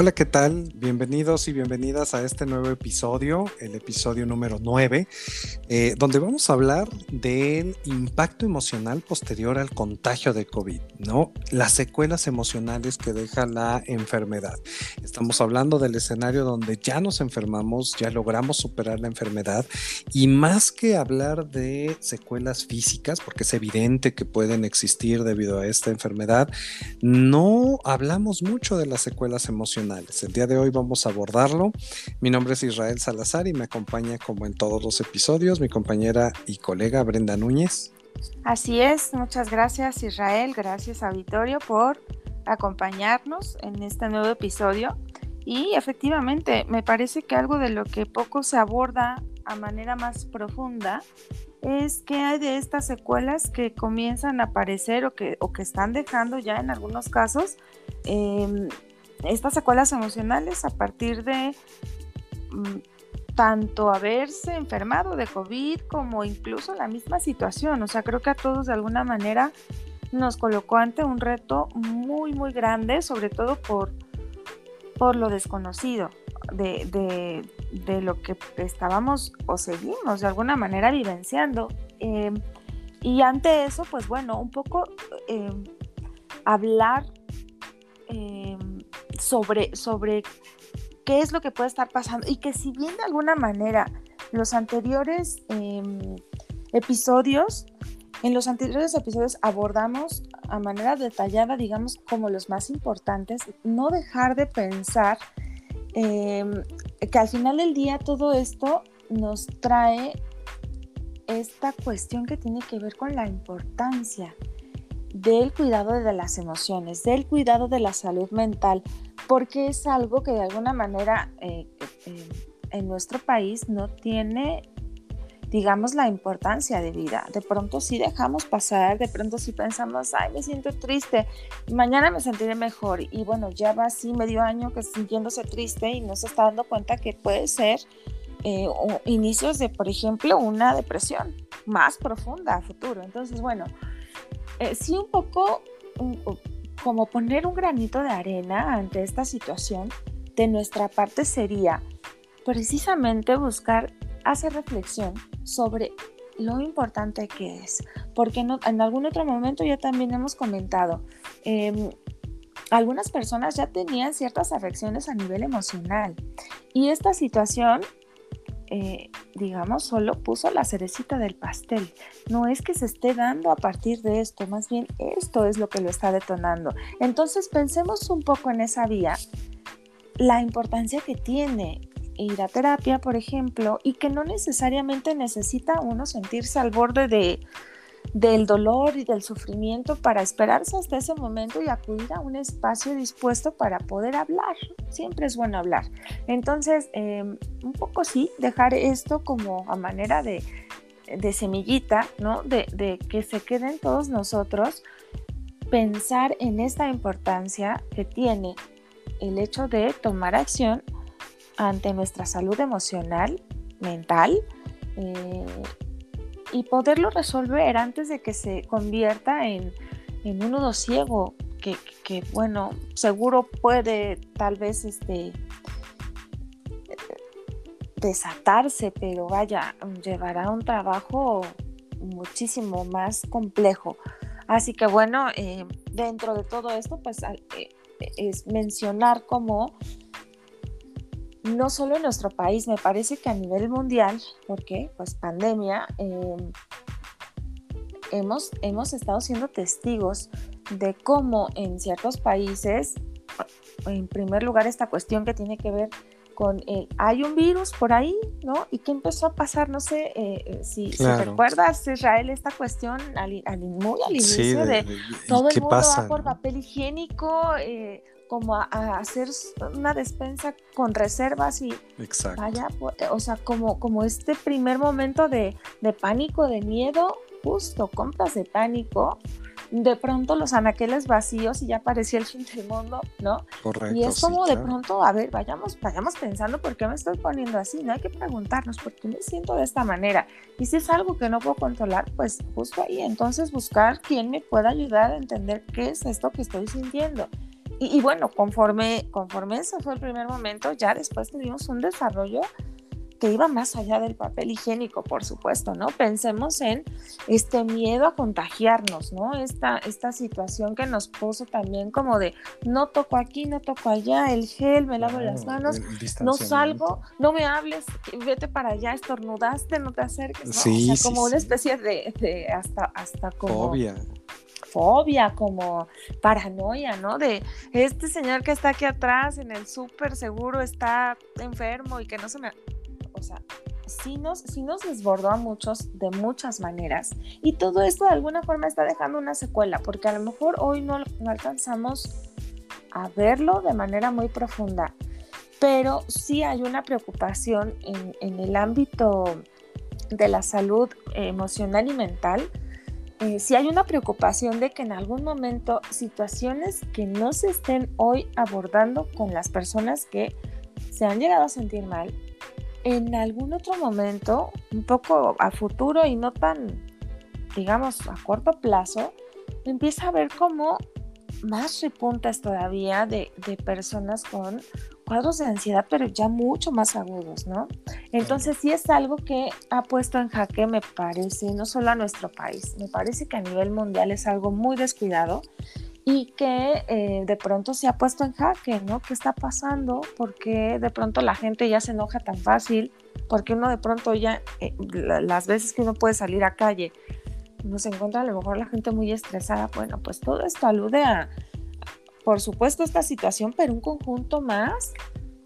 Hola, ¿qué tal? Bienvenidos y bienvenidas a este nuevo episodio, el episodio número 9, eh, donde vamos a hablar del impacto emocional posterior al contagio de COVID, ¿no? Las secuelas emocionales que deja la enfermedad. Estamos hablando del escenario donde ya nos enfermamos, ya logramos superar la enfermedad y más que hablar de secuelas físicas, porque es evidente que pueden existir debido a esta enfermedad, no hablamos mucho de las secuelas emocionales el día de hoy vamos a abordarlo. Mi nombre es Israel Salazar y me acompaña como en todos los episodios mi compañera y colega Brenda Núñez. Así es, muchas gracias Israel, gracias Auditorio por acompañarnos en este nuevo episodio. Y efectivamente, me parece que algo de lo que poco se aborda a manera más profunda es que hay de estas secuelas que comienzan a aparecer o que, o que están dejando ya en algunos casos eh, estas secuelas emocionales a partir de mm, tanto haberse enfermado de COVID como incluso la misma situación. O sea, creo que a todos de alguna manera nos colocó ante un reto muy, muy grande, sobre todo por, por lo desconocido de, lo que estábamos o seguimos de alguna manera vivenciando. Em, y ante eso, pues bueno, un poco em, hablar sobre, sobre qué es lo que puede estar pasando. Y que si bien de alguna manera los anteriores em, episodios, en los anteriores episodios abordamos a manera detallada, digamos, como los más importantes, no dejar de pensar em, que al final del día todo esto nos trae esta cuestión que tiene que ver con la importancia del cuidado de las emociones, del cuidado de la salud mental, porque es algo que de alguna manera eh, eh, en nuestro país no tiene, digamos, la importancia de vida. De pronto sí dejamos pasar, de pronto sí pensamos, ay, me siento triste, mañana me sentiré mejor. Y bueno, ya va así medio año que sintiéndose triste y no se está dando cuenta que puede ser eh, inicios de, por ejemplo, una depresión más profunda futuro. Entonces, bueno, sí un poco como poner un granito de arena ante esta situación de nuestra parte sería precisamente buscar hacer reflexión sobre lo importante que es, porque en algún otro momento ya también hemos comentado, em, algunas personas ya tenían ciertas afecciones a nivel emocional y esta situación eh, digamos, solo puso la cerecita del pastel. No es que se esté dando a partir de esto, más bien esto es lo que lo está detonando. Entonces pensemos un poco en esa vía, la importancia que tiene ir a terapia, por ejemplo, y que no necesariamente necesita uno sentirse al borde de del dolor y del sufrimiento para esperarse hasta ese momento y acudir a un espacio dispuesto para poder hablar. Siempre es bueno hablar. Entonces, em, un poco sí, dejar esto como a manera de, semillita, ¿no? De, de que se queden todos nosotros, pensar en esta importancia que tiene el hecho de tomar acción ante nuestra salud emocional, mental, eh, y poderlo resolver antes de que se convierta en, en un nudo ciego que, que, bueno, seguro puede tal vez este, desatarse, pero vaya, llevará un trabajo muchísimo más complejo. Así que bueno, eh, dentro de todo esto, pues eh, es mencionar cómo no solo en nuestro país, me parece que a nivel mundial, porque pues pandemia, em, hemos, hemos estado siendo testigos de cómo en ciertos países, en primer lugar, esta cuestión que tiene que ver con el, hay un virus por ahí, ¿no? ¿Y qué empezó a pasar? No sé eh, eh, si, recuerdas, Israel, esta cuestión al, al muy al inicio de, todo el mundo va por papel higiénico, eh, como a, hacer una despensa con reservas y vaya, o sea, como, como este primer momento de, de pánico, de miedo, justo compras de pánico, de pronto los anaqueles vacíos y ya parecía el fin del mundo, ¿no? Correcto. Y es como de pronto, a ver, vayamos, vayamos pensando por qué me estoy poniendo así, no hay que preguntarnos por qué me siento de esta manera. Y si es algo que no puedo controlar, pues justo ahí, entonces buscar quién me pueda ayudar a entender qué es esto que estoy sintiendo y, bueno, conforme, conforme ese fue el primer momento, ya después tuvimos un desarrollo que iba más allá del papel higiénico, por supuesto, ¿no? Pensemos en este miedo a contagiarnos, ¿no? Esta, esta situación que nos puso también como de no toco aquí, no toco allá, el gel, me lavo las manos, no salgo, no me hables, vete para allá, estornudaste, no te acerques, ¿no? Sí, o sea, como una especie de, de, hasta, hasta como... Fobia fobia, como paranoia, ¿no? De este señor que está aquí atrás en el súper seguro está enfermo y que no se me o sea, sí nos, nos desbordó a muchos de muchas maneras. Y todo esto de alguna forma está dejando una secuela, porque a lo mejor hoy no, alcanzamos a verlo de manera muy profunda, pero sí hay una preocupación en, el ámbito de la salud emocional y mental. Eh, sí hay una preocupación de que en algún momento situaciones que no se estén hoy abordando con las personas que se han llegado a sentir mal, en algún otro momento, un poco a futuro y no tan, digamos, a corto plazo, empieza a ver como más repuntas todavía de, personas con cuadros de ansiedad, pero ya mucho más agudos, ¿no? Entonces sí es algo que ha puesto en jaque, me parece, no solo a nuestro país, me parece que a nivel mundial es algo muy descuidado y que eh, de pronto se ha puesto en jaque, ¿no? ¿Qué está pasando? ¿Por qué de pronto la gente ya se enoja tan fácil? ¿Por qué uno de pronto ya, eh, las veces que uno puede salir a calle, no se encuentra a lo mejor la gente muy estresada? Bueno, pues todo esto alude a, por supuesto, esta situación, pero un conjunto más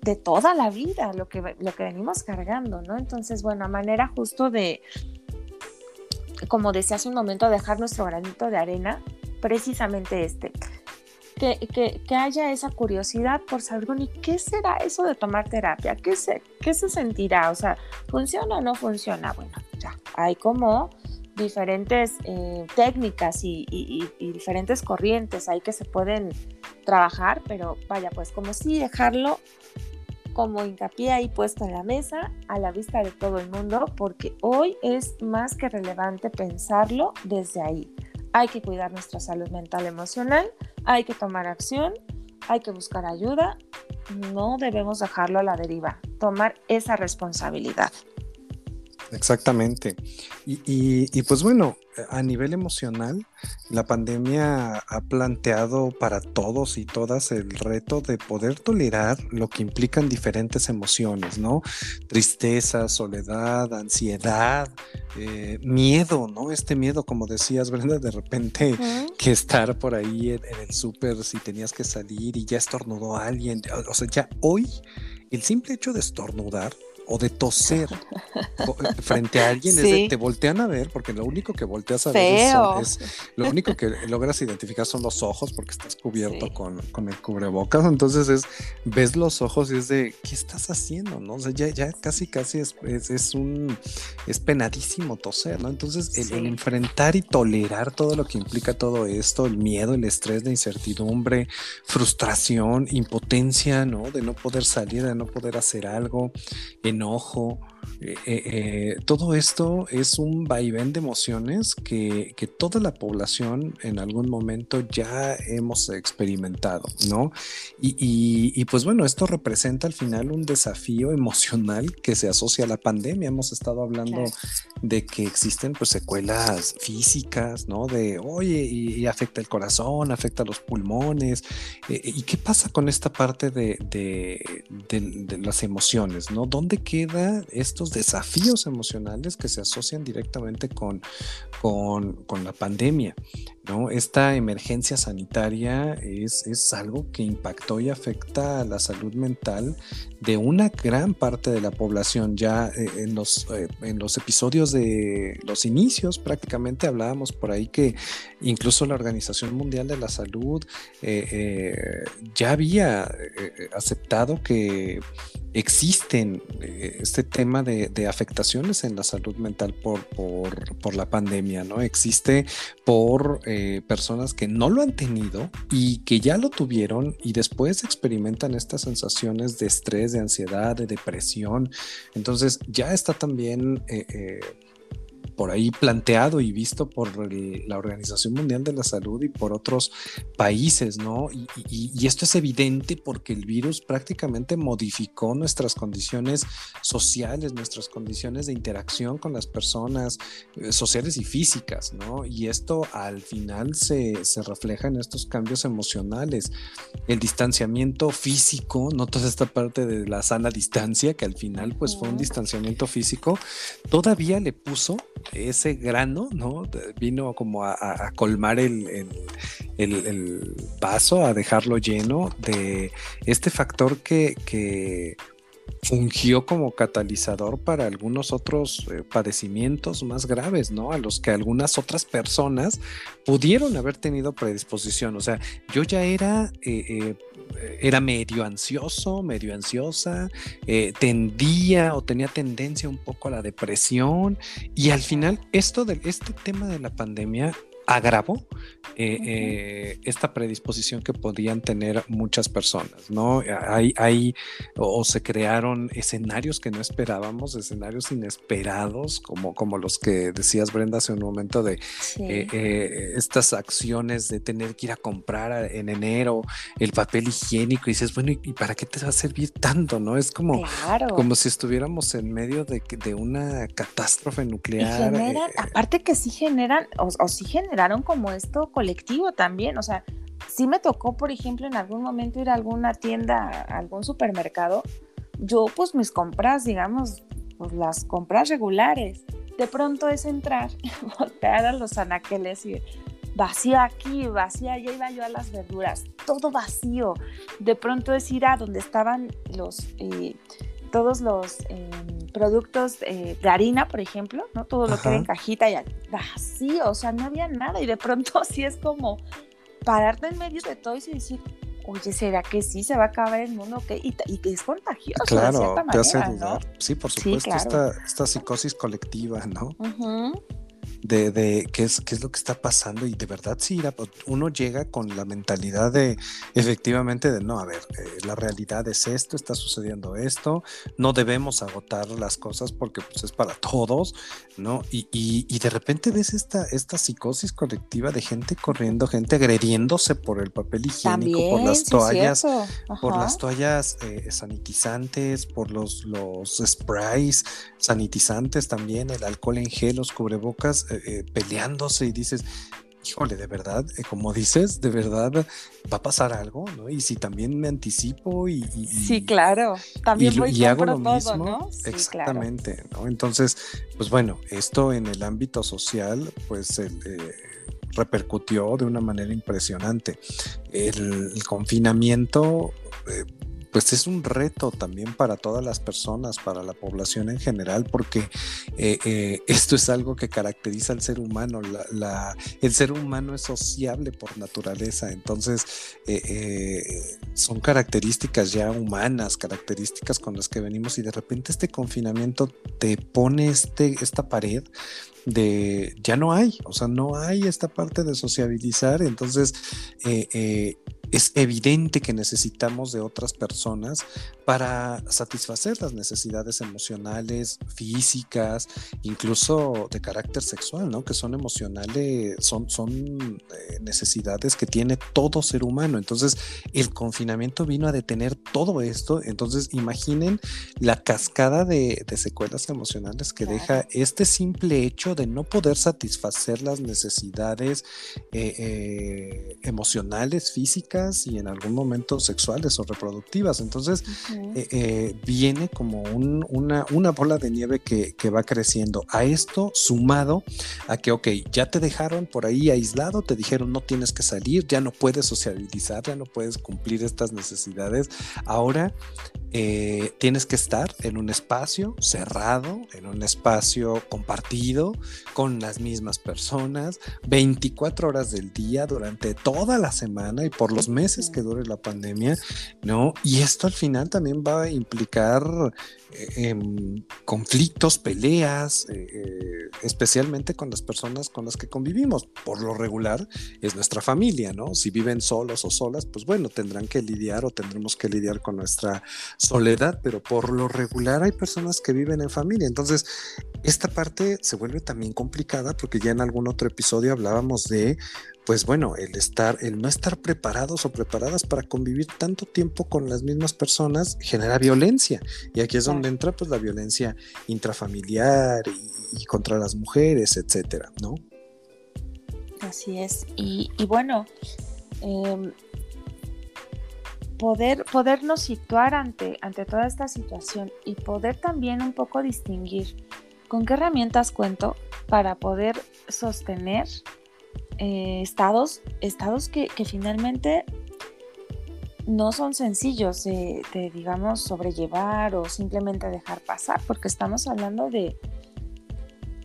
de toda la vida, lo que, lo que venimos cargando, ¿no? Entonces, bueno, a manera justo de, como decía hace un momento, dejar nuestro granito de arena, precisamente este. Que, que, haya esa curiosidad por saber, ¿y qué será eso de tomar terapia? ¿Qué se, qué se sentirá? O sea, ¿funciona o no funciona? Bueno, ya, hay como diferentes eh, técnicas y, y, diferentes corrientes ahí que se pueden trabajar, pero vaya, pues como si dejarlo como hincapié ahí puesto en la mesa, a la vista de todo el mundo, porque hoy es más que relevante pensarlo desde ahí. Hay que cuidar nuestra salud mental emocional, hay que tomar acción, hay que buscar ayuda, no debemos dejarlo a la deriva, tomar esa responsabilidad. Exactamente. Y, pues bueno, a nivel emocional, la pandemia ha planteado para todos y todas el reto de poder tolerar lo que implican diferentes emociones, ¿no? Tristeza, soledad, ansiedad, eh, miedo, ¿no? Este miedo, como decías, Brenda, de repente que estar por ahí en, en el súper si tenías que salir y ya estornudó a alguien. O sea, ya hoy el simple hecho de estornudar o de toser frente a alguien es de, te voltean a ver porque lo único que volteas a ver es, lo único que logras identificar son los ojos porque estás cubierto con, con, el cubrebocas entonces es ves los ojos y es de ¿qué estás haciendo? ¿no? O sea, ya, ya casi casi es, es, un es penadísimo toser ¿no? entonces el, el, enfrentar y tolerar todo lo que implica todo esto el miedo, el estrés, la incertidumbre frustración, impotencia ¿no? de no poder salir, de no poder hacer algo enojo, eh, eh, eh, todo esto es un vaivén de emociones que, toda la población en algún momento ya hemos experimentado, ¿no? Y, pues bueno, esto representa al final un desafío emocional que se asocia a la pandemia. Hemos estado hablando de que existen pues secuelas físicas, ¿no? De, oye, y, afecta el corazón, afecta los pulmones. ¿Y qué pasa con esta parte de, de las emociones, ¿no? ¿Dónde queda estos desafíos emocionales que se asocian directamente con, con, la pandemia. ¿No? Esta emergencia sanitaria es, es, algo que impactó y afecta a la salud mental de una gran parte de la población. Ya eh, en, los, eh, en los episodios de los inicios prácticamente hablábamos por ahí que incluso la Organización Mundial de la Salud eh, ya había aceptado que existen este tema de, de, afectaciones en la salud mental por, por, por la pandemia, ¿no? Existe por eh, personas que no lo han tenido y que ya lo tuvieron y después experimentan estas sensaciones de estrés, de ansiedad, de depresión. Entonces ya está también... Eh, eh, por ahí planteado y visto por la Organización Mundial de la Salud y por otros países, ¿no? Y, y, esto es evidente porque el virus prácticamente modificó nuestras condiciones sociales, nuestras condiciones de interacción con las personas eh, sociales y físicas, ¿no? Y esto al final se, se refleja en estos cambios emocionales, el distanciamiento físico, no toda esta parte de la sana distancia, que al final pues fue un distanciamiento físico, todavía le puso ese grano, ¿no? Vino como a, colmar el, el, vaso, a dejarlo lleno de este factor que fungió como catalizador para algunos otros eh, padecimientos más graves, ¿no? A los que algunas otras personas pudieron haber tenido predisposición. O sea, yo ya era, eh, eh, era medio ansioso, medio ansiosa, tendía o tenía tendencia un poco a la depresión y al final esto de este tema de la pandemia agravó eh, eh, esta predisposición que podían tener muchas personas, ¿no? Hay, hay o, se crearon escenarios que no esperábamos, escenarios inesperados, como, como los que decías Brenda hace un momento de eh, estas acciones de tener que ir a comprar en enero el papel higiénico y dices, bueno, ¿y para qué te va a servir tanto, no? Es como, como si estuviéramos en medio de, de una catástrofe nuclear. aparte que sí generan, o, o sí generan como esto colectivo también, o sea, sí me tocó, por ejemplo, en algún momento ir a alguna tienda, a algún supermercado, yo pues mis compras, digamos, pues las compras regulares, de pronto es entrar, voltear a los anaqueles y vacío aquí, vacío allá iba yo a las verduras, todo vacío. De pronto es ir a donde estaban los, eh, todos los em, productos eh, de harina, por ejemplo, ¿no? Todo lo que era en cajita y vacío, o sea, no había nada y de pronto sí es como pararte en medio de todo y decir, oye, ¿será que sí se va a acabar el mundo? Y, que es contagioso. Claro, te hace dudar. Sí, por supuesto, esta, psicosis colectiva, ¿no? De, qué, es, qué es lo que está pasando y de verdad sí, uno llega con la mentalidad de efectivamente de no, a ver, eh, la realidad es esto, está sucediendo esto, no debemos agotar las cosas porque pues es para todos, ¿no? Y, y, de repente ves esta, esta psicosis colectiva de gente corriendo, gente agrediéndose por el papel higiénico, por las toallas, por las toallas eh, sanitizantes, por los, los sprays sanitizantes también, el alcohol en gel, los cubrebocas, eh, eh, peleándose y dices, híjole, de verdad, eh, como dices, de verdad va a pasar algo, ¿no? Y si también me anticipo y... sí, claro, también voy y hago lo mismo, ¿no? exactamente, ¿no? Entonces, pues bueno, esto en el ámbito social, pues repercutió de una manera impresionante. El, confinamiento pues es un reto también para todas las personas, para la población en general, porque eh, eh, esto es algo que caracteriza al ser humano. El ser humano es sociable por naturaleza, entonces eh, son características ya humanas, características con las que venimos y de repente este confinamiento te pone este, esta pared de ya no hay, o sea, no hay esta parte de sociabilizar, entonces es evidente que necesitamos de otras personas para satisfacer las necesidades emocionales, físicas, incluso de carácter sexual, ¿no? Que son emocionales, son, son eh, necesidades que tiene todo ser humano. Entonces, el confinamiento vino a detener todo esto. Entonces, imaginen la cascada de, secuelas emocionales que deja este simple hecho de no poder satisfacer las necesidades eh, eh, emocionales, físicas y en algún momento sexuales o reproductivas. Entonces, eh, eh, viene como una, una, bola de nieve que, va creciendo. A esto sumado a que, ok, ya te dejaron por ahí aislado, te dijeron no tienes que salir, ya no puedes socializar, ya no puedes cumplir estas necesidades. Ahora eh, tienes que estar en un espacio cerrado, en un espacio compartido con las mismas personas, 24 horas del día durante toda la semana y por los meses que dure la pandemia, ¿no? Y esto al final también va a implicar eh, conflictos, peleas, eh, eh, especialmente con las personas con las que convivimos. Por lo regular es nuestra familia, ¿no? Si viven solos o solas, pues bueno, tendrán que lidiar o tendremos que lidiar con nuestra soledad, pero por lo regular hay personas que viven en familia. Entonces, esta parte se vuelve también complicada porque ya en algún otro episodio hablábamos de pues bueno, el estar, el no estar preparados o preparadas para convivir tanto tiempo con las mismas personas genera violencia. Y aquí es donde entra pues la violencia intrafamiliar y, contra las mujeres, etcétera, ¿no? Así es. Y, bueno, em, poder, podernos situar ante, ante toda esta situación y poder también un poco distinguir con qué herramientas cuento para poder sostener eh, estados, estados que, finalmente no son sencillos de, digamos, sobrellevar o simplemente dejar pasar, porque estamos hablando de,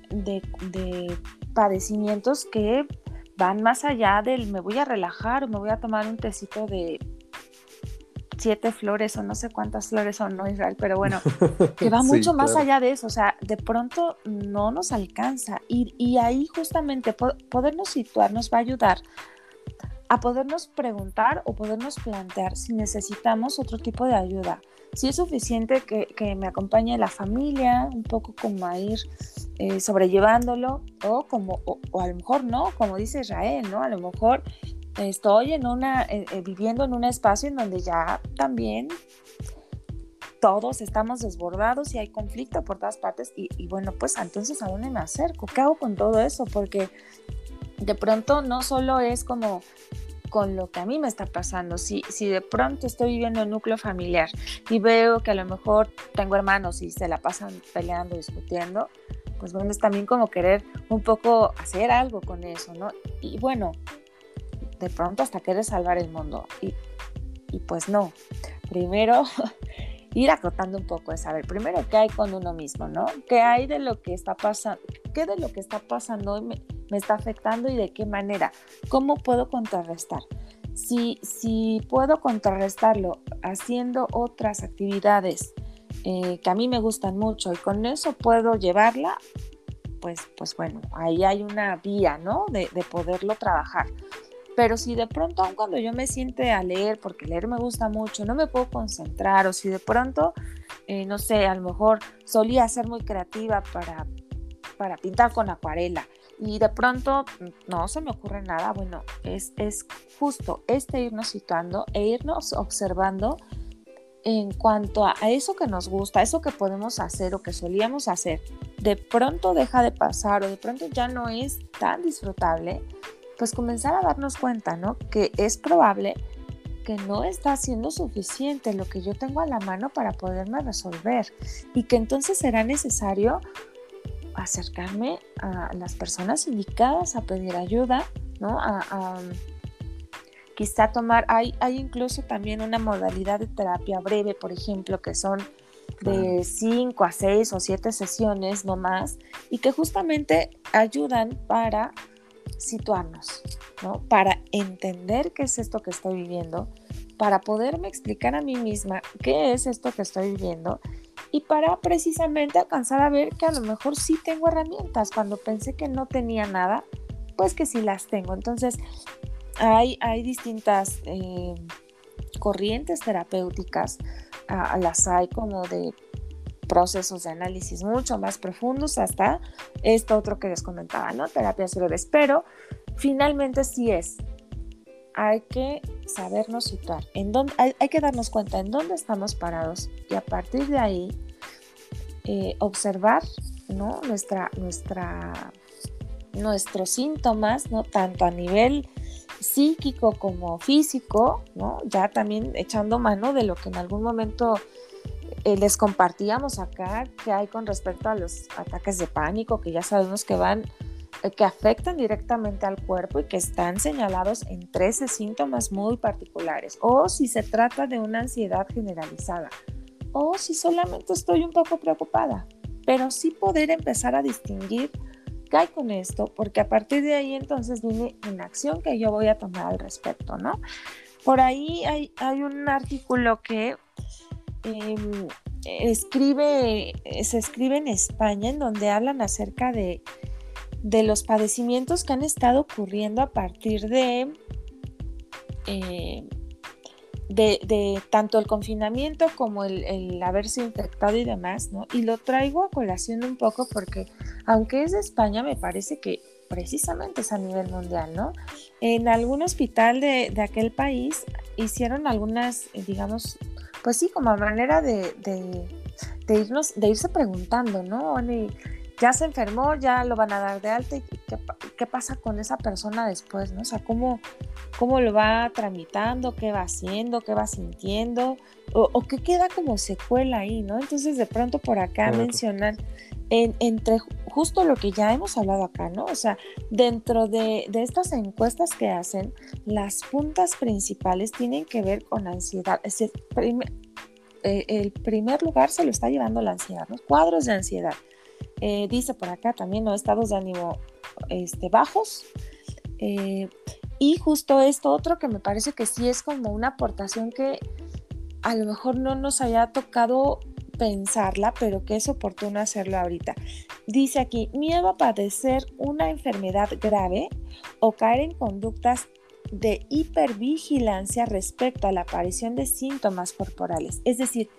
de, padecimientos que van más allá del me voy a relajar o me voy a tomar un tecito de siete flores o no sé cuántas flores son, ¿no, Israel? Pero bueno, que va mucho más allá de eso, o sea, de pronto no nos alcanza y, y ahí justamente podernos situar nos va a ayudar a podernos preguntar o podernos plantear si necesitamos otro tipo de ayuda. Si es suficiente que, que me acompañe la familia, un poco como a ir eh, sobrellevándolo, o como, o, o, a lo mejor no, como dice Israel, ¿no? A lo mejor estoy en una, eh, eh, viviendo en un espacio en donde ya también todos estamos desbordados y hay conflicto por todas partes y, bueno, pues entonces a dónde me acerco, ¿qué hago con todo eso? Porque de pronto no solo es como con lo que a mí me está pasando. Si, si de pronto estoy viviendo en núcleo familiar y veo que a lo mejor tengo hermanos y se la pasan peleando, discutiendo, pues bueno, es también como querer un poco hacer algo con eso, ¿no? Y bueno, de pronto hasta quieres salvar el mundo. Y, y pues no. Primero, ir acotando un poco es saber, primero, qué hay con uno mismo, ¿no? ¿Qué hay de lo que está pasando? ¿Qué de lo que está pasando me, me está afectando y de qué manera? ¿Cómo puedo contrarrestar? Si, si puedo contrarrestarlo haciendo otras actividades eh, que a mí me gustan mucho y con eso puedo llevarla, pues, pues bueno, ahí hay una vía, ¿no? De, de poderlo trabajar. Pero si de pronto, aun cuando yo me siente a leer, porque leer me gusta mucho, no me puedo concentrar, o si de pronto, eh, no sé, a lo mejor solía ser muy creativa para, para pintar con acuarela y de pronto no se me ocurre nada, bueno, es, es justo este irnos situando e irnos observando en cuanto a, eso que nos gusta, eso que podemos hacer o que solíamos hacer, de pronto deja de pasar o de pronto ya no es tan disfrutable pues comenzar a darnos cuenta, ¿no? Que es probable que no está siendo suficiente lo que yo tengo a la mano para poderme resolver y que entonces será necesario acercarme a las personas indicadas a pedir ayuda, ¿no? A, quizá tomar, hay, hay incluso también una modalidad de terapia breve, por ejemplo, que son de 5 a 6 o 7 sesiones no más y que justamente ayudan para situarnos, ¿no? Para entender qué es esto que estoy viviendo, para poderme explicar a mí misma qué es esto que estoy viviendo y para precisamente alcanzar a ver que a lo mejor sí tengo herramientas. Cuando pensé que no tenía nada, pues que sí las tengo. Entonces, hay, hay distintas eh, corrientes terapéuticas, a las hay como de procesos de análisis mucho más profundos hasta esto otro que les comentaba, ¿no? Terapias breves, pero finalmente sí es, hay que sabernos situar, en dónde, hay, que darnos cuenta en dónde estamos parados y a partir de ahí eh, observar, ¿no? Nuestra, nuestra, nuestros síntomas, ¿no? Tanto a nivel psíquico como físico, ¿no? Ya también echando mano de lo que en algún momento eh, les compartíamos acá que hay con respecto a los ataques de pánico, que ya sabemos que van, eh, que afectan directamente al cuerpo y que están señalados en 13 síntomas muy particulares, o si se trata de una ansiedad generalizada, o si solamente estoy un poco preocupada, pero sí poder empezar a distinguir qué hay con esto, porque a partir de ahí entonces viene una acción que yo voy a tomar al respecto, ¿no? Por ahí hay, hay un artículo que em, escribe, se escribe en España en donde hablan acerca de, de los padecimientos que han estado ocurriendo a partir de, eh, de, tanto el confinamiento como el, el, haberse infectado y demás, ¿no? Y lo traigo a colación un poco porque, aunque es de España, me parece que precisamente es a nivel mundial, ¿no? En algún hospital de, de aquel país hicieron algunas, digamos, pues sí, como manera de, de, irnos, de irse preguntando, ¿no? ya se enfermó, ya lo van a dar de alta y qué, pasa con esa persona después, ¿no? O sea, cómo, cómo lo va tramitando, qué va haciendo, qué va sintiendo, o, qué queda como secuela ahí, ¿no? Entonces de pronto por acá mencionan entre justo lo que ya hemos hablado acá, ¿no? O sea, dentro de, de estas encuestas que hacen, las puntas principales tienen que ver con ansiedad. Es decir, eh, el primer lugar se lo está llevando la ansiedad, ¿no? Cuadros de ansiedad. Eh, dice por acá también, ¿no? Estados de ánimo este, bajos. Eh, y justo esto otro que me parece que sí es como una aportación que a lo mejor no nos haya tocado pensarla, pero que es oportuno hacerlo ahorita. Dice aquí, miedo a padecer una enfermedad grave o caer en conductas de hipervigilancia respecto a la aparición de síntomas corporales. Es decir,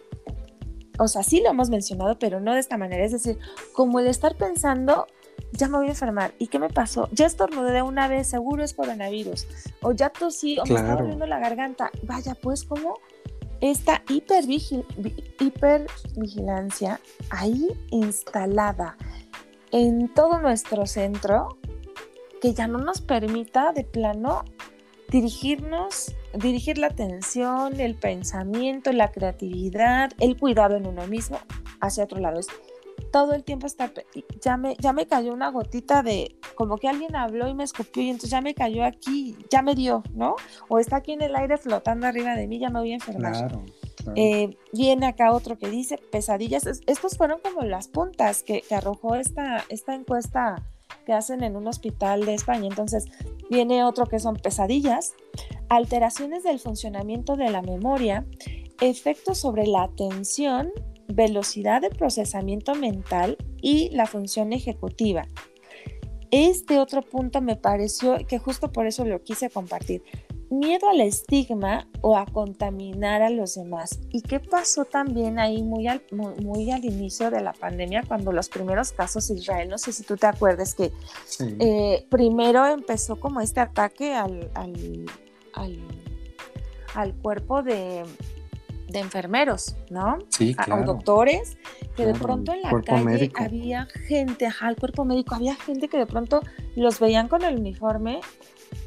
o sea, sí lo hemos mencionado, pero no de esta manera. Es decir, como el estar pensando, ya me voy a enfermar. ¿Y qué me pasó? Ya estornudé una vez, seguro es coronavirus. O ya tosí, o me está doliendo la garganta. Vaya, pues como esta hipervigilancia ahí instalada en todo nuestro centro, que ya no nos permita de plano dirigirnos, dirigir la atención, el pensamiento, la creatividad, el cuidado en uno mismo hacia otro lado. Todo el tiempo estar, ya me, ya me cayó una gotita de, como que alguien habló y me escupió y entonces ya me cayó aquí, ya me dio, ¿no? O está aquí en el aire flotando arriba de mí, ya me voy a enfermar. Claro, eh, viene acá otro que dice pesadillas. Estos fueron como las puntas que, que arrojó esta, esta encuesta que hacen en un hospital de España. Entonces, viene otro que son pesadillas, alteraciones del funcionamiento de la memoria, efectos sobre la atención, velocidad de procesamiento mental y la función ejecutiva. Este otro punto me pareció que justo por eso lo quise compartir miedo al estigma o a contaminar a los demás. ¿Y qué pasó también ahí muy al, muy, al inicio de la pandemia, cuando los primeros casos de Israel, no sé si tú te acuerdas que eh, primero empezó como este ataque al, al, cuerpo de, enfermeros, ¿no? Sí, claro. A, doctores, que de pronto en la calle había gente, al cuerpo médico, había gente que de pronto los veían con el uniforme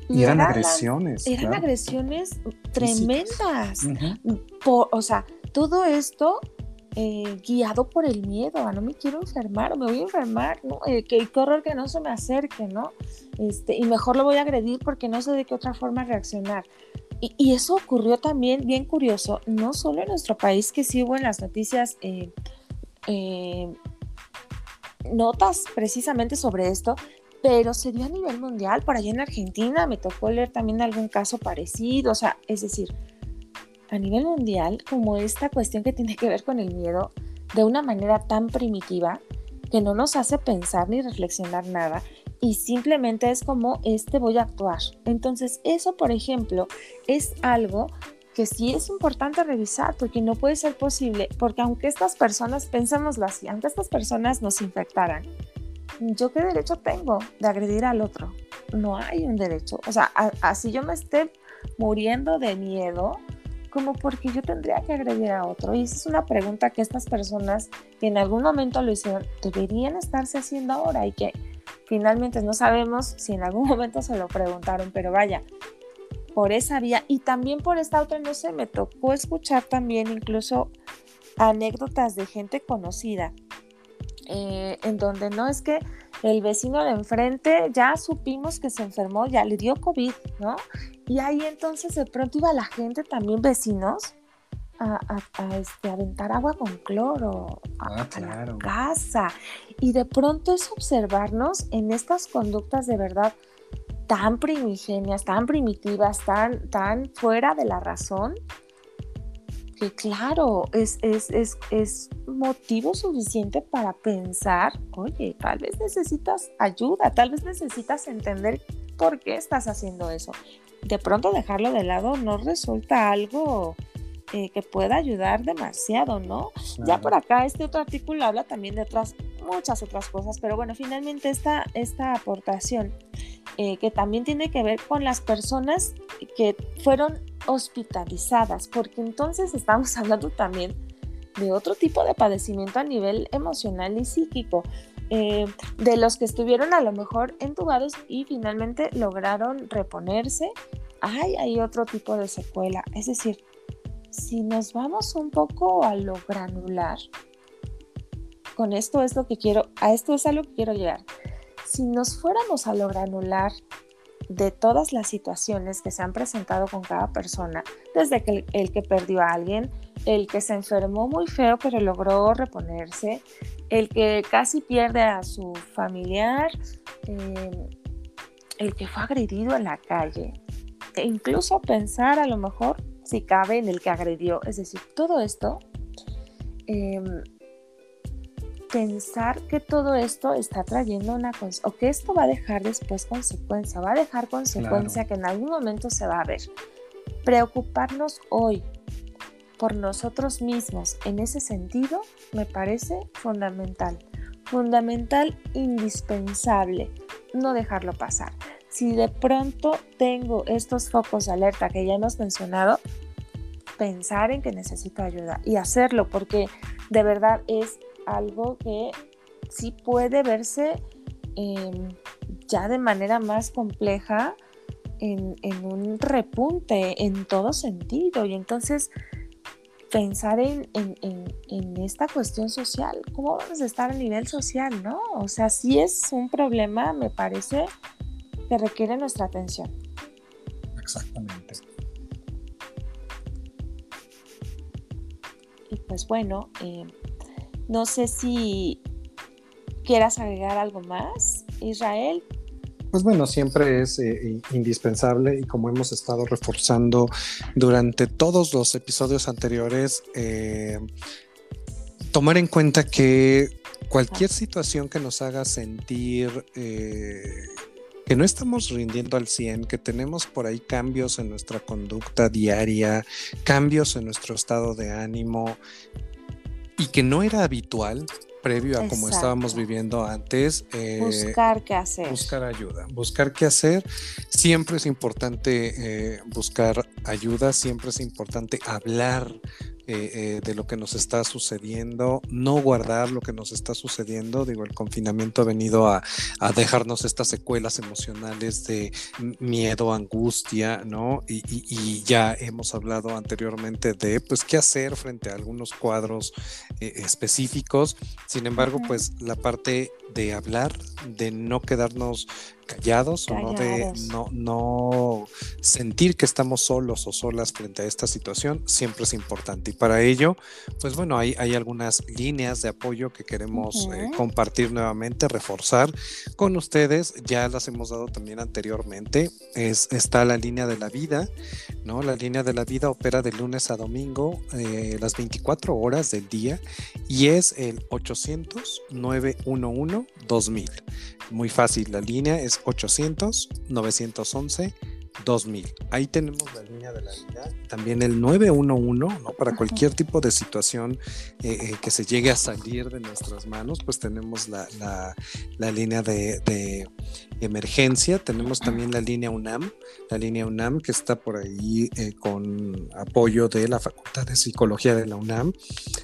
y eran agresiones. Eran agresiones tremendas. o sea, todo esto eh, guiado por el miedo, no me quiero enfermar o me voy a enfermar, ¿no? Eh, que, qué horror que no se me acerque, ¿no? Este, y mejor lo voy a agredir porque no sé de qué otra forma reaccionar. Y, eso ocurrió también, bien curioso, no solo en nuestro país, que sí hubo en las noticias eh, notas precisamente sobre esto, pero se dio a nivel mundial, por allá en Argentina me tocó leer también algún caso parecido, o sea, es decir, a nivel mundial, como esta cuestión que tiene que ver con el miedo de una manera tan primitiva que no nos hace pensar ni reflexionar nada y simplemente es como este voy a actuar. Entonces, eso, por ejemplo, es algo que sí es importante revisar porque no puede ser posible, porque aunque estas personas, pensémoslo así, aunque estas personas nos infectaran, ¿yo qué derecho tengo de agredir al otro? No hay un derecho. O sea, así yo me esté muriendo de miedo, como porque yo tendría que agredir a otro. Y esa es una pregunta que estas personas que en algún momento lo hicieron, deberían estarse haciendo ahora y que finalmente no sabemos si en algún momento se lo preguntaron, pero vaya, por esa vía y también por esta otra, no sé, me tocó escuchar también incluso anécdotas de gente conocida eh, en donde no es que el vecino de enfrente ya supimos que se enfermó, ya le dio COVID, ¿no? Y ahí entonces de pronto iba la gente, también vecinos, a, este, aventar agua con cloro a, ah, la casa. Y de pronto es observarnos en estas conductas de verdad tan primigenias, tan primitivas, tan, tan fuera de la razón, que claro, es, es, es, es motivo suficiente para pensar, oye, tal vez necesitas ayuda, tal vez necesitas entender por qué estás haciendo eso. De pronto dejarlo de lado no resulta algo eh, que pueda ayudar demasiado, ¿no? Ya por acá este otro artículo habla también de otras, muchas otras cosas, pero bueno, finalmente esta, esta aportación eh, que también tiene que ver con las personas que fueron hospitalizadas, porque entonces estamos hablando también de otro tipo de padecimiento a nivel emocional y psíquico, eh, de los que estuvieron a lo mejor entubados y finalmente lograron reponerse. Ay, hay otro tipo de secuela, es decir, si nos vamos un poco a lo granular, con esto es lo que quiero, a esto es a lo que quiero llegar. Si nos fuéramos a lo granular de todas las situaciones que se han presentado con cada persona, desde que el, que perdió a alguien, el que se enfermó muy feo pero logró reponerse, el que casi pierde a su familiar, eh, el que fue agredido en la calle, e incluso pensar a lo mejor si cabe, en el que agredió. Es decir, todo esto, em, pensar que todo esto está trayendo una o que esto va a dejar después consecuencia, va a dejar consecuencia que en algún momento se va a ver. Preocuparnos hoy por nosotros mismos en ese sentido me parece fundamental, fundamental, indispensable, no dejarlo pasar si de pronto tengo estos focos de alerta que ya hemos mencionado, pensar en que necesito ayuda y hacerlo porque de verdad es algo que sí puede verse em, ya de manera más compleja en, un repunte en todo sentido y entonces pensar en, en, esta cuestión social, cómo vamos a estar a nivel social, ¿no? O sea, si es un problema, me parece que requiere nuestra atención. Exactamente. Y pues bueno, eh, no sé si quieras agregar algo más, Israel. Pues bueno, siempre es eh, indispensable y como hemos estado reforzando durante todos los episodios anteriores, eh, tomar en cuenta que cualquier situación que nos haga sentir que no estamos rindiendo al 100, que tenemos por ahí cambios en nuestra conducta diaria, cambios en nuestro estado de ánimo y que no era habitual previo a como estábamos viviendo antes. Eh, buscar qué hacer. Buscar ayuda. Buscar qué hacer. Siempre es importante eh, buscar ayuda, siempre es importante hablar eh, eh, de lo que nos está sucediendo, no guardar lo que nos está sucediendo. Digo, el confinamiento ha venido a, dejarnos estas secuelas emocionales de miedo, angustia, ¿no? Y, ya hemos hablado anteriormente de, pues, qué hacer frente a algunos cuadros eh, específicos. Sin embargo, pues, la parte de hablar, de no quedarnos callados, o no de no, no sentir que estamos solos o solas frente a esta situación, siempre es importante. Y para ello, pues bueno, hay, hay algunas líneas de apoyo que queremos eh, compartir nuevamente, reforzar con ustedes. Ya las hemos dado también anteriormente. Es, está la línea de la vida, ¿no? La línea de la vida opera de lunes a domingo, eh, las 24 horas del día, y es el 800 911 2000. Muy fácil, la línea es 800 911 2000. Ahí tenemos la línea de la vida, también el 911, ¿no? Para cualquier tipo de situación eh, eh, que se llegue a salir de nuestras manos, pues tenemos la, la, línea de, emergencia, tenemos también la línea UNAM, la línea UNAM que está por ahí eh, con apoyo de la Facultad de Psicología de la UNAM.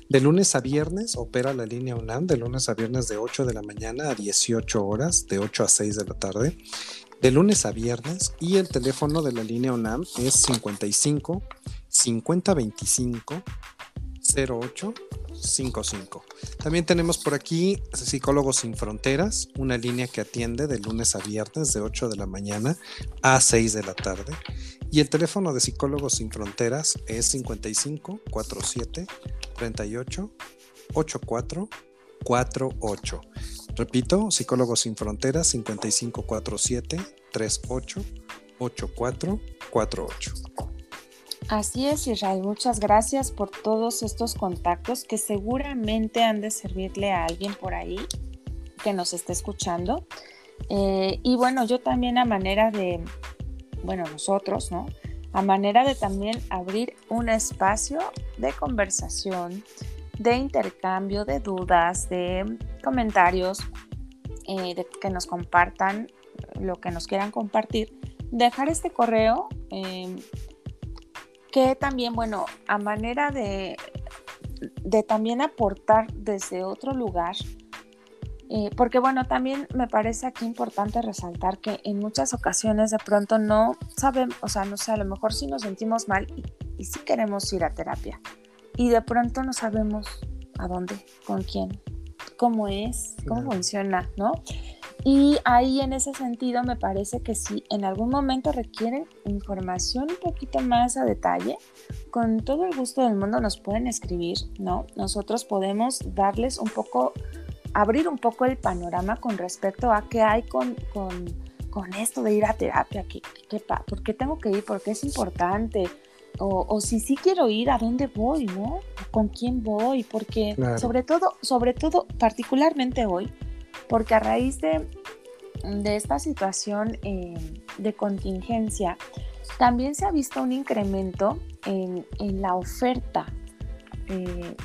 De lunes a viernes opera la línea UNAM, de lunes a viernes de 8 de la mañana a 18 horas, de 8 a 6 de la tarde de lunes a viernes y el teléfono de la línea UNAM es 55 50 25 08 55. También tenemos por aquí Psicólogos Sin Fronteras, una línea que atiende de lunes a viernes de 8 de la mañana a 6 de la tarde. Y el teléfono de Psicólogos Sin Fronteras es 55 47 38 84 48. Repito, Psicólogos Sin Fronteras 5547 38 8448. Así es, Israel. Muchas gracias por todos estos contactos que seguramente han de servirle a alguien por ahí que nos esté escuchando. Eh, y bueno, yo también a manera de, bueno, nosotros, ¿no? A manera de también abrir un espacio de conversación, de intercambio de dudas, de comentarios, eh, de que nos compartan lo que nos quieran compartir, dejar este correo em, que también, bueno, a manera de, de también aportar desde otro lugar, eh, porque bueno, también me parece aquí importante resaltar que en muchas ocasiones de pronto no sabemos, o sea, no sé, a lo mejor sí nos sentimos mal y, y sí queremos ir a terapia. Y de pronto no sabemos a dónde, con quién, cómo es, cómo funciona, ¿no? Y ahí en ese sentido me parece que si en algún momento requieren información un poquito más a detalle, con todo el gusto del mundo nos pueden escribir, ¿no? Nosotros podemos darles un poco, abrir un poco el panorama con respecto a qué hay con, con, con esto de ir a terapia, ¿Qué, qué, por qué tengo que ir, por qué es importante, o, o, si sí quiero ir, ¿a dónde voy, no? ¿Con quién voy? Porque sobre todo, sobre todo, particularmente hoy, porque a raíz de, de esta situación eh, de contingencia, también se ha visto un incremento en, en la oferta eh,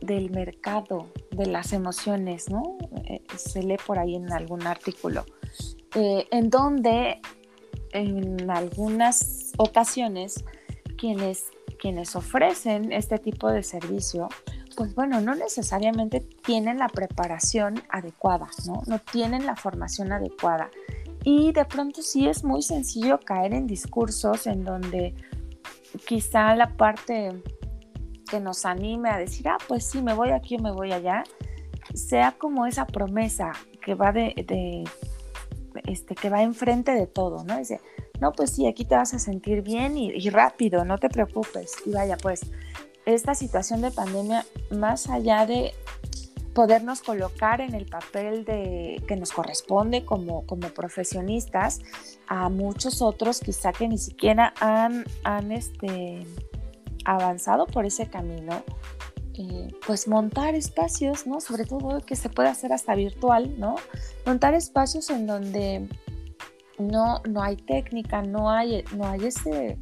del mercado de las emociones, ¿no? Eh, se lee por ahí en algún artículo, en donde en algunas ocasiones quienes, quienes ofrecen este tipo de servicio pues bueno, no necesariamente tienen la preparación adecuada, ¿no? No tienen la formación adecuada. Y de pronto sí es muy sencillo caer en discursos en donde quizá la parte que nos anime a decir, ah, pues sí, me voy aquí o me voy allá, sea como esa promesa que va de, este, que va enfrente de todo, ¿no? Dice, no, pues sí, aquí te vas a sentir bien y, y rápido, no te preocupes. Y vaya, pues esta situación de pandemia, más allá de podernos colocar en el papel de, que nos corresponde como, como profesionistas, a muchos otros quizá que ni siquiera han, han este, avanzado por ese camino, eh, pues montar espacios, ¿no? Sobre todo que se puede hacer hasta virtual, ¿no? Montar espacios en donde no, no hay técnica, no hay, no hay ese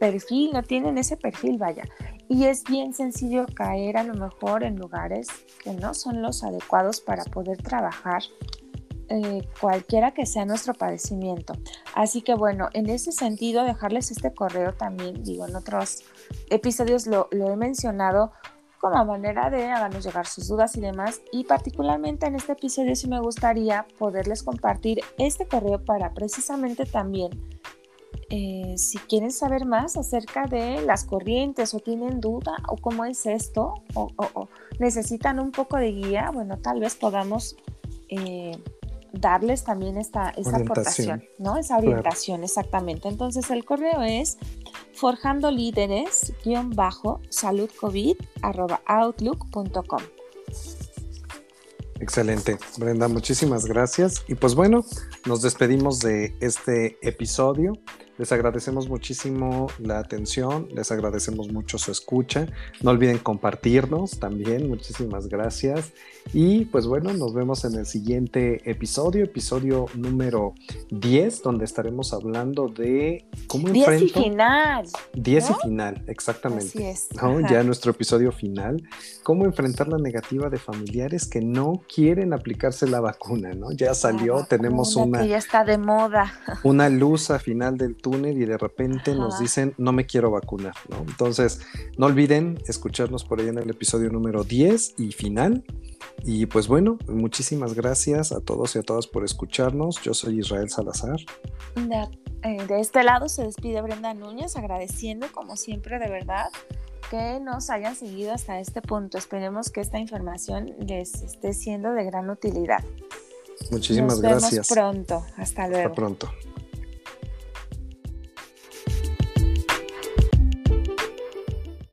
perfil, no tienen ese perfil, vaya. Y es bien sencillo caer a lo mejor en lugares que no son los adecuados para poder trabajar eh, cualquiera que sea nuestro padecimiento. Así que bueno, en ese sentido, dejarles este correo también, digo, en otros episodios lo, lo he mencionado como manera de hacernos llegar sus dudas y demás. Y particularmente en este episodio sí me gustaría poderles compartir este correo para precisamente también eh, si quieren saber más acerca de las corrientes o tienen duda o cómo es esto o, necesitan un poco de guía, bueno, tal vez podamos eh, darles también esta, esa aportación, ¿no? Esa orientación, exactamente. Entonces el correo es forjando líderes-saludcovid.outlook.com. Excelente, Brenda, muchísimas gracias. Y pues bueno, nos despedimos de este episodio. Les agradecemos muchísimo la atención, les agradecemos mucho su escucha. No olviden compartirnos también, muchísimas gracias. Y pues bueno, nos vemos en el siguiente episodio, episodio número 10, donde estaremos hablando de cómo 10 y final. 10 y final, exactamente. Así es. Ya nuestro episodio final, cómo enfrentar la negativa de familiares que no quieren aplicarse la vacuna, ¿no? Ya salió, tenemos una... Que ya está de moda. Una luz a final del túnel y de repente nos dicen no me quiero vacunar, ¿no? Entonces, no olviden escucharnos por ahí en el episodio número 10 y final. Y pues bueno, muchísimas gracias a todos y a todas por escucharnos. Yo soy Israel Salazar. De, eh, de este lado se despide Brenda Núñez, agradeciendo como siempre de verdad que nos hayan seguido hasta este punto. Esperemos que esta información les esté siendo de gran utilidad. Muchísimas gracias. Nos vemos pronto. Hasta luego. Hasta pronto.